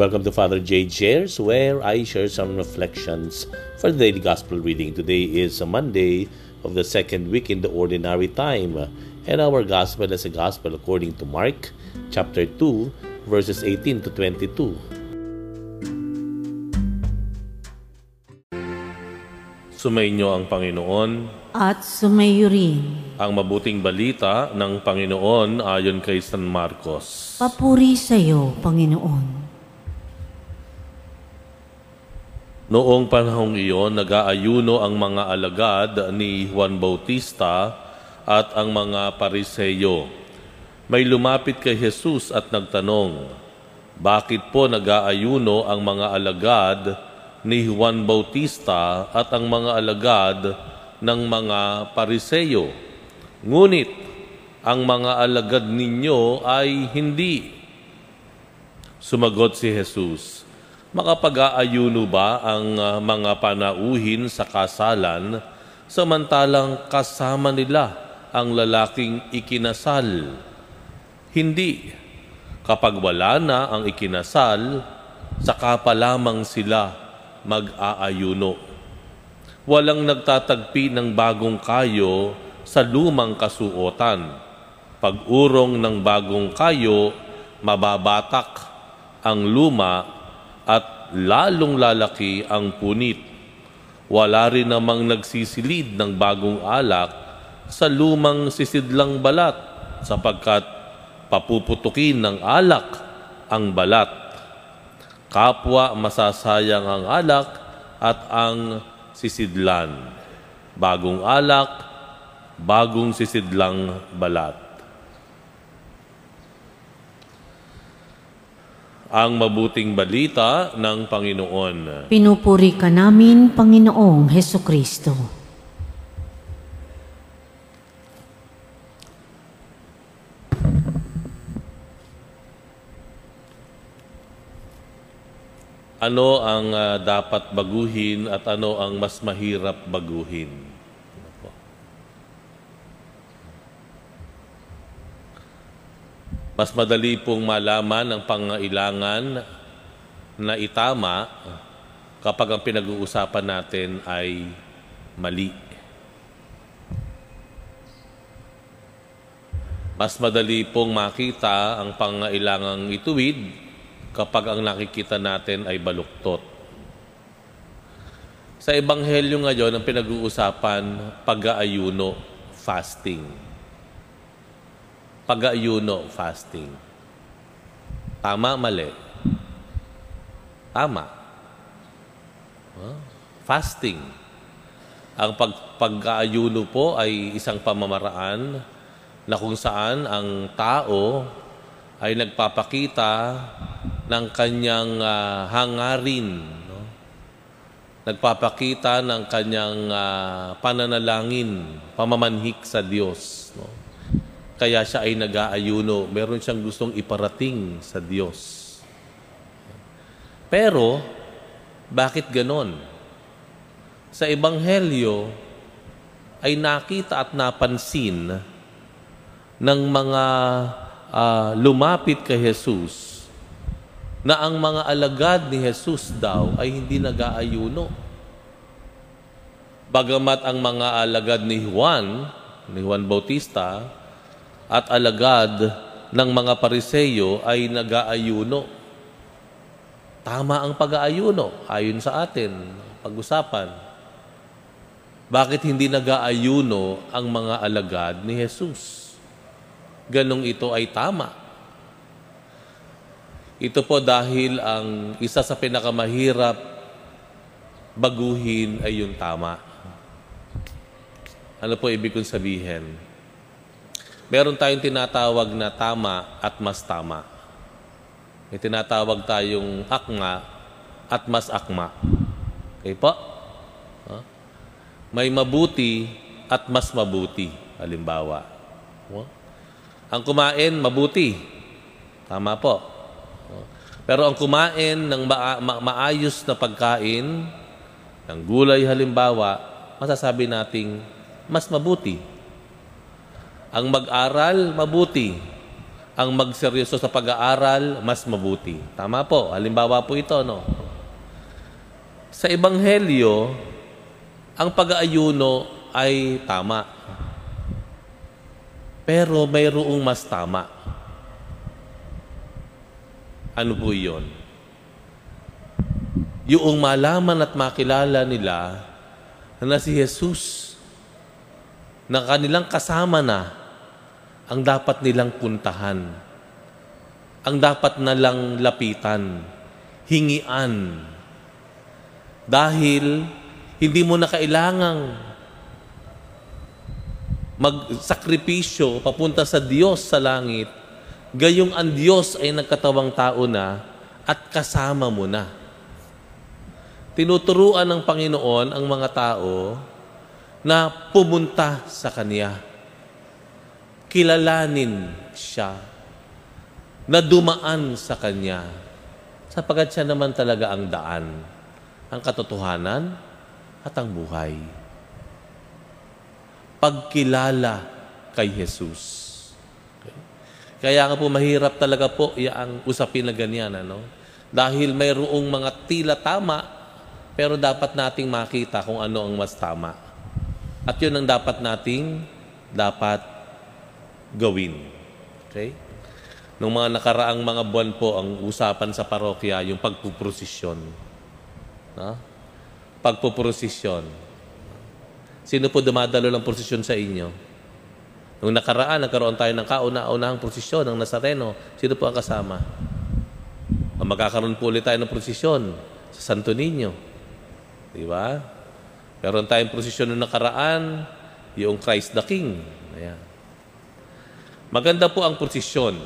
Welcome to Father J. Shares, where I share some reflections for the daily gospel reading. Today is a Monday of the second week in the ordinary time, and our gospel is a gospel according to Mark chapter 2, verses 18 to 22. Sumainyo ang Panginoon at sumayo rin. ang mabuting balita ng Panginoon ayon kay San Marcos. Papuri sa iyo, Panginoon. Noong panahong iyon, nag-aayuno ang mga alagad ni Juan Bautista at ang mga pariseyo. May lumapit kay Jesus at nagtanong, Bakit po nag-aayuno ang mga alagad ni Juan Bautista at ang mga alagad ng mga pariseyo? Ngunit ang mga alagad ninyo ay hindi. Sumagot si Jesus, Makapag-aayuno ba ang uh, mga panauhin sa kasalan samantalang kasama nila ang lalaking ikinasal? Hindi. Kapag wala na ang ikinasal, saka pa lamang sila mag-aayuno. Walang nagtatagpi ng bagong kayo sa lumang kasuotan. Pag-urong ng bagong kayo, mababatak ang luma at lalong lalaki ang punit. Wala rin namang nagsisilid ng bagong alak sa lumang sisidlang balat sapagkat papuputukin ng alak ang balat. Kapwa masasayang ang alak at ang sisidlan. Bagong alak, bagong sisidlang balat. Ang mabuting balita ng Panginoon. Pinupuri ka namin, Panginoong Heso Kristo. Ano ang uh, dapat baguhin at ano ang mas mahirap baguhin? Mas madali pong malaman ang pangailangan na itama kapag ang pinag-uusapan natin ay mali. Mas madali pong makita ang pangailangang ituwid kapag ang nakikita natin ay baluktot. Sa Ebanghelyo ngayon, ang pinag-uusapan, pag-aayuno, fasting pag-ayuno, fasting. Tama, mali? Tama. Huh? Fasting. Ang pag pag-aayuno po ay isang pamamaraan na kung saan ang tao ay nagpapakita ng kanyang uh, hangarin, no? nagpapakita ng kanyang uh, pananalangin, pamamanhik sa Diyos. No? Kaya siya ay nag-aayuno. Meron siyang gustong iparating sa Diyos. Pero, bakit ganon? Sa Ebanghelyo, ay nakita at napansin ng mga uh, lumapit kay Jesus na ang mga alagad ni Jesus daw ay hindi nag-aayuno. Bagamat ang mga alagad ni Juan, ni Juan Bautista, at alagad ng mga pariseyo ay nag-aayuno. Tama ang pag-aayuno ayon sa atin, pag-usapan. Bakit hindi nag-aayuno ang mga alagad ni Jesus? Ganong ito ay tama. Ito po dahil ang isa sa pinakamahirap baguhin ay yung tama. Ano po ibig kong sabihin? Meron tayong tinatawag na tama at mas tama. May tinatawag tayong akma at mas akma. Okay po? Huh? May mabuti at mas mabuti. Halimbawa. Huh? Ang kumain, mabuti. Tama po. Pero ang kumain ng ma- ma- maayos na pagkain, ng gulay halimbawa, masasabi nating mas mabuti ang mag-aral, mabuti. ang magseryoso sa pag-aaral, mas mabuti. Tama po. Halimbawa po ito, no? Sa Ebanghelyo, ang pag-aayuno ay tama. Pero mayroong mas tama. Ano po yun? Yung malaman at makilala nila na si Jesus na kanilang kasama na ang dapat nilang puntahan, ang dapat nalang lapitan, hingian. Dahil hindi mo na kailangang magsakripisyo papunta sa Diyos sa langit, gayong ang Diyos ay nagkatawang tao na at kasama mo na. Tinuturuan ng Panginoon ang mga tao na pumunta sa Kanya kilalanin siya, na dumaan sa Kanya, sapagat siya naman talaga ang daan, ang katotohanan at ang buhay. Pagkilala kay Jesus. Kaya nga po mahirap talaga po ang usapin na ganyan. Ano? Dahil mayroong mga tila tama, pero dapat nating makita kung ano ang mas tama. At yun ang dapat nating dapat gawin. Okay? Nung mga nakaraang mga buwan po, ang usapan sa parokya, yung pagpuprosesyon. Ha? Pagpuprosesyon. Sino po dumadalo ng prosesyon sa inyo? Nung nakaraan, nagkaroon tayo ng kauna-unahang prosesyon ng Nazareno. Sino po ang kasama? O magkakaroon po ulit tayo ng prosesyon sa Santo Niño. Di ba? Meron tayong prosesyon nung nakaraan, yung Christ the King. Ayan. Maganda po ang posisyon.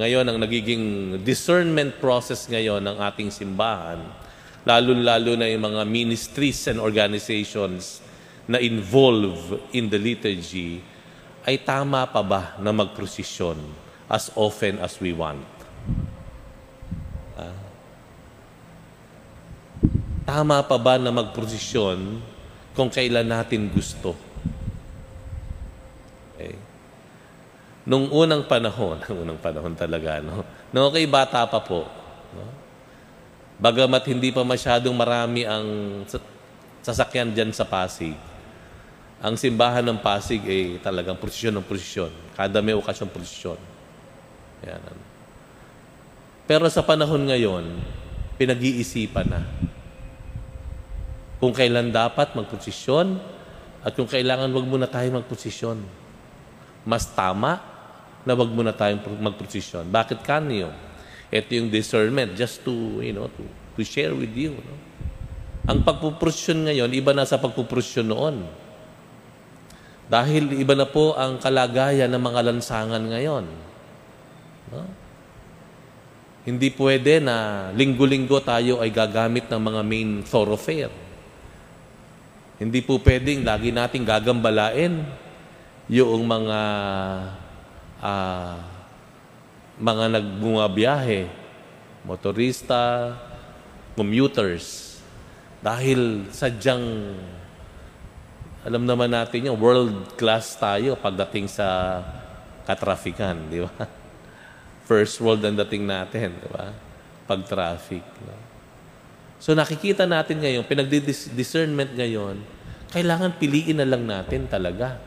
Ngayon, ang nagiging discernment process ngayon ng ating simbahan, lalo-lalo na yung mga ministries and organizations na involve in the liturgy, ay tama pa ba na magprosesyon as often as we want? Ah. Tama pa ba na magprosesyon kung kailan natin gusto? Nung unang panahon, nung unang panahon talaga, no? Nung okay bata pa po, no? Bagamat hindi pa masyadong marami ang sasakyan dyan sa Pasig, ang simbahan ng Pasig ay talagang posisyon ng posisyon. Kada may okasyon posisyon. Yan. Pero sa panahon ngayon, pinag-iisipan na kung kailan dapat magposisyon at kung kailangan wag muna tayo magposisyon. Mas tama na wag muna tayong magprosesyon. Bakit kanyo? Ito yung discernment just to, you know, to, to share with you. No? Ang pagpuprosesyon ngayon, iba na sa pagpuprosesyon noon. Dahil iba na po ang kalagayan ng mga lansangan ngayon. No? Hindi pwede na linggo-linggo tayo ay gagamit ng mga main thoroughfare. Hindi po pwedeng lagi nating gagambalain yung mga uh, mga nagbumabiyahe, motorista, commuters, dahil sadyang alam naman natin yung world class tayo pagdating sa katrafikan, di ba? First world ang dating natin, di ba? Pag-traffic. No? So nakikita natin ngayon, pinag-discernment ngayon, kailangan piliin na lang natin talaga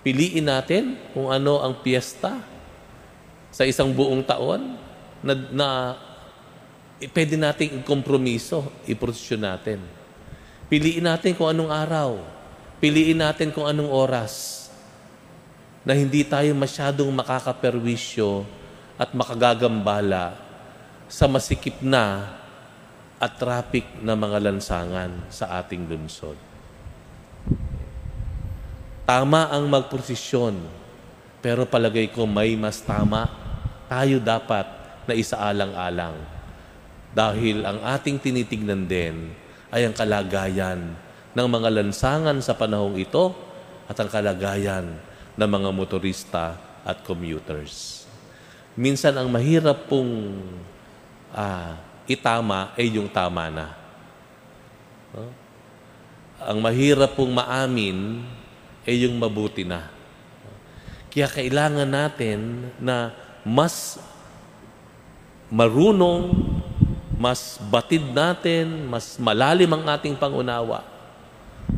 Piliin natin kung ano ang piyesta sa isang buong taon na, na pwede nating kompromiso, iprosesyon natin. Piliin natin kung anong araw. Piliin natin kung anong oras na hindi tayo masyadong makakaperwisyo at makagagambala sa masikip na at traffic na mga lansangan sa ating lungsod. Tama ang magprosesyon, pero palagay ko may mas tama. Tayo dapat na isaalang-alang. Dahil ang ating tinitignan din ay ang kalagayan ng mga lansangan sa panahong ito at ang kalagayan ng mga motorista at commuters. Minsan ang mahirap pong ah, itama ay yung tama na. No? Ang mahirap pong maamin ay yung mabuti na. Kaya kailangan natin na mas marunong, mas batid natin, mas malalim ang ating pangunawa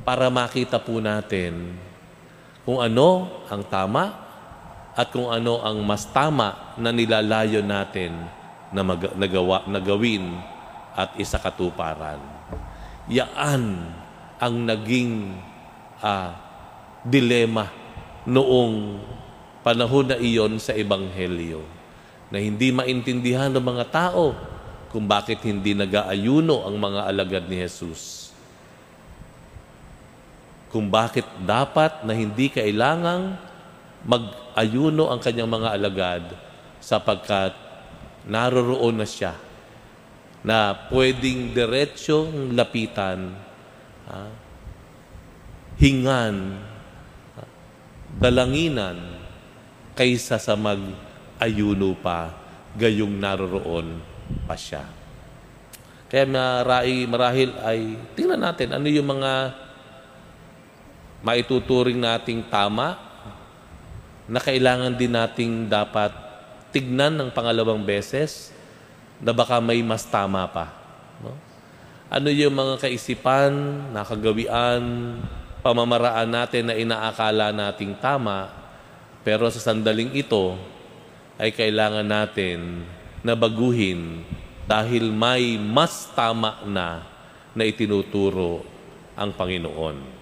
para makita po natin kung ano ang tama at kung ano ang mas tama na nilalayo natin na mag- nagawa, na gawin at isakatuparan. Yaan ang naging ah, dilema noong panahon na iyon sa Ebanghelyo na hindi maintindihan ng mga tao kung bakit hindi nag-aayuno ang mga alagad ni Jesus. Kung bakit dapat na hindi kailangang mag-ayuno ang kanyang mga alagad sapagkat naroroon na siya na pwedeng diretsyong lapitan, ah, hingan, dalanginan, kaysa sa mag-ayuno pa, gayong naroroon pa siya. Kaya marai, marahil ay, tingnan natin ano yung mga maituturing nating tama na kailangan din nating dapat tignan ng pangalawang beses na baka may mas tama pa. No? Ano yung mga kaisipan, nakagawian, pamamaraan natin na inaakala nating tama, pero sa sandaling ito ay kailangan natin na baguhin dahil may mas tama na na itinuturo ang Panginoon.